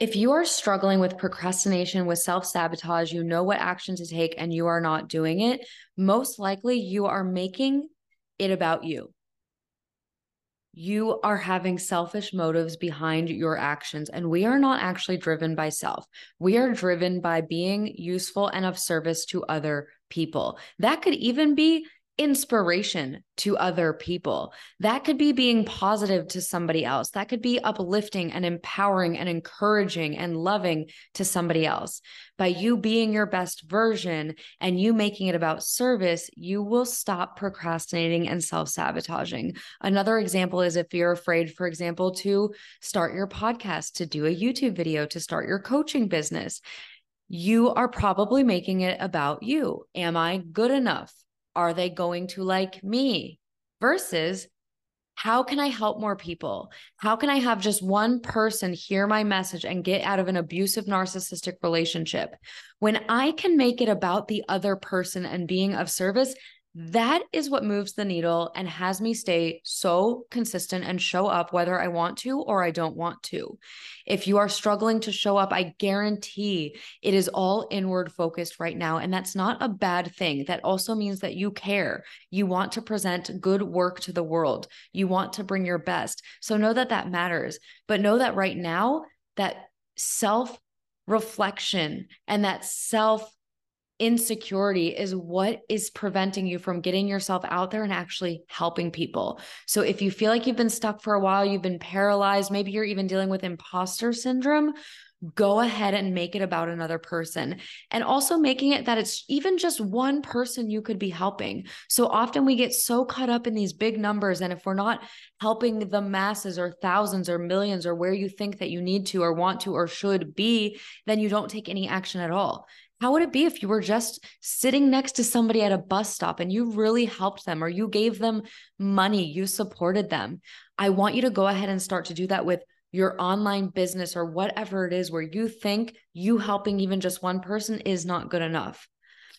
If you are struggling with procrastination, with self sabotage, you know what action to take and you are not doing it, most likely you are making it about you. You are having selfish motives behind your actions, and we are not actually driven by self. We are driven by being useful and of service to other people. That could even be inspiration to other people. That could be being positive to somebody else. That could be uplifting and empowering and encouraging and loving to somebody else. By you being your best version and you making it about service, you will stop procrastinating and self sabotaging. Another example is if you're afraid, for example, to start your podcast, to do a YouTube video, to start your coaching business. You are probably making it about you. Am I good enough? Are they going to like me? Versus, how can I help more people? How can I have just one person hear my message and get out of an abusive narcissistic relationship? When I can make it about the other person and being of service, that is what moves the needle and has me stay so consistent and show up whether I want to or I don't want to. If you are struggling to show up, I guarantee it is all inward focused right now. And that's not a bad thing. That also means that you care. You want to present good work to the world, you want to bring your best. So know that that matters. But know that right now, that self reflection and that self insecurity is what is preventing you from getting yourself out there and actually helping people. So if you feel like you've been stuck for a while, you've been paralyzed, maybe you're even dealing with imposter syndrome, go ahead and make it about another person. And also making it that it's even just one person you could be helping. So often we get so caught up in these big numbers. And if we're not helping the masses or thousands or millions or where you think that you need to or want to or should be, then you don't take any action at all. How would it be if you were just sitting next to somebody at a bus stop and you really helped them or you gave them money, you supported them? I want you to go ahead and start to do that with your online business or whatever it is where you think you helping even just one person is not good enough.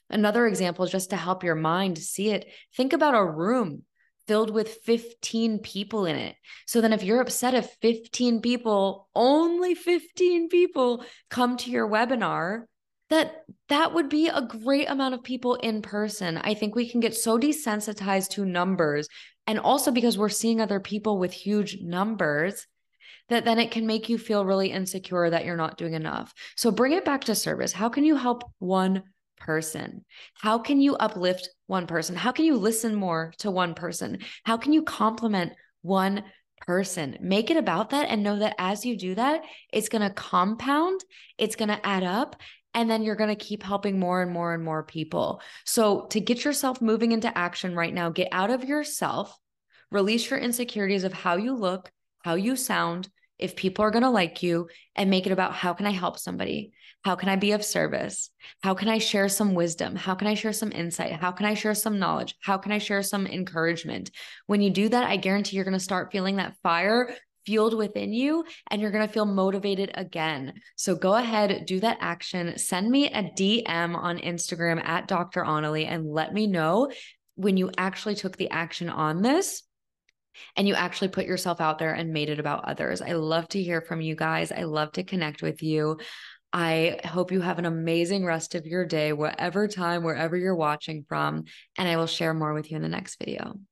Another example, just to help your mind see it, think about a room filled with 15 people in it. So then, if you're upset if 15 people, only 15 people come to your webinar, that that would be a great amount of people in person. I think we can get so desensitized to numbers and also because we're seeing other people with huge numbers that then it can make you feel really insecure that you're not doing enough. So bring it back to service. How can you help one person? How can you uplift one person? How can you listen more to one person? How can you compliment one person? Make it about that and know that as you do that, it's going to compound, it's going to add up, and then you're going to keep helping more and more and more people. So, to get yourself moving into action right now, get out of yourself, release your insecurities of how you look, how you sound, if people are going to like you, and make it about how can I help somebody? How can I be of service? How can I share some wisdom? How can I share some insight? How can I share some knowledge? How can I share some encouragement? When you do that, I guarantee you're going to start feeling that fire fueled within you and you're going to feel motivated again. So go ahead, do that action. Send me a DM on Instagram at Dr. Onalee and let me know when you actually took the action on this and you actually put yourself out there and made it about others. I love to hear from you guys. I love to connect with you. I hope you have an amazing rest of your day, whatever time, wherever you're watching from. And I will share more with you in the next video.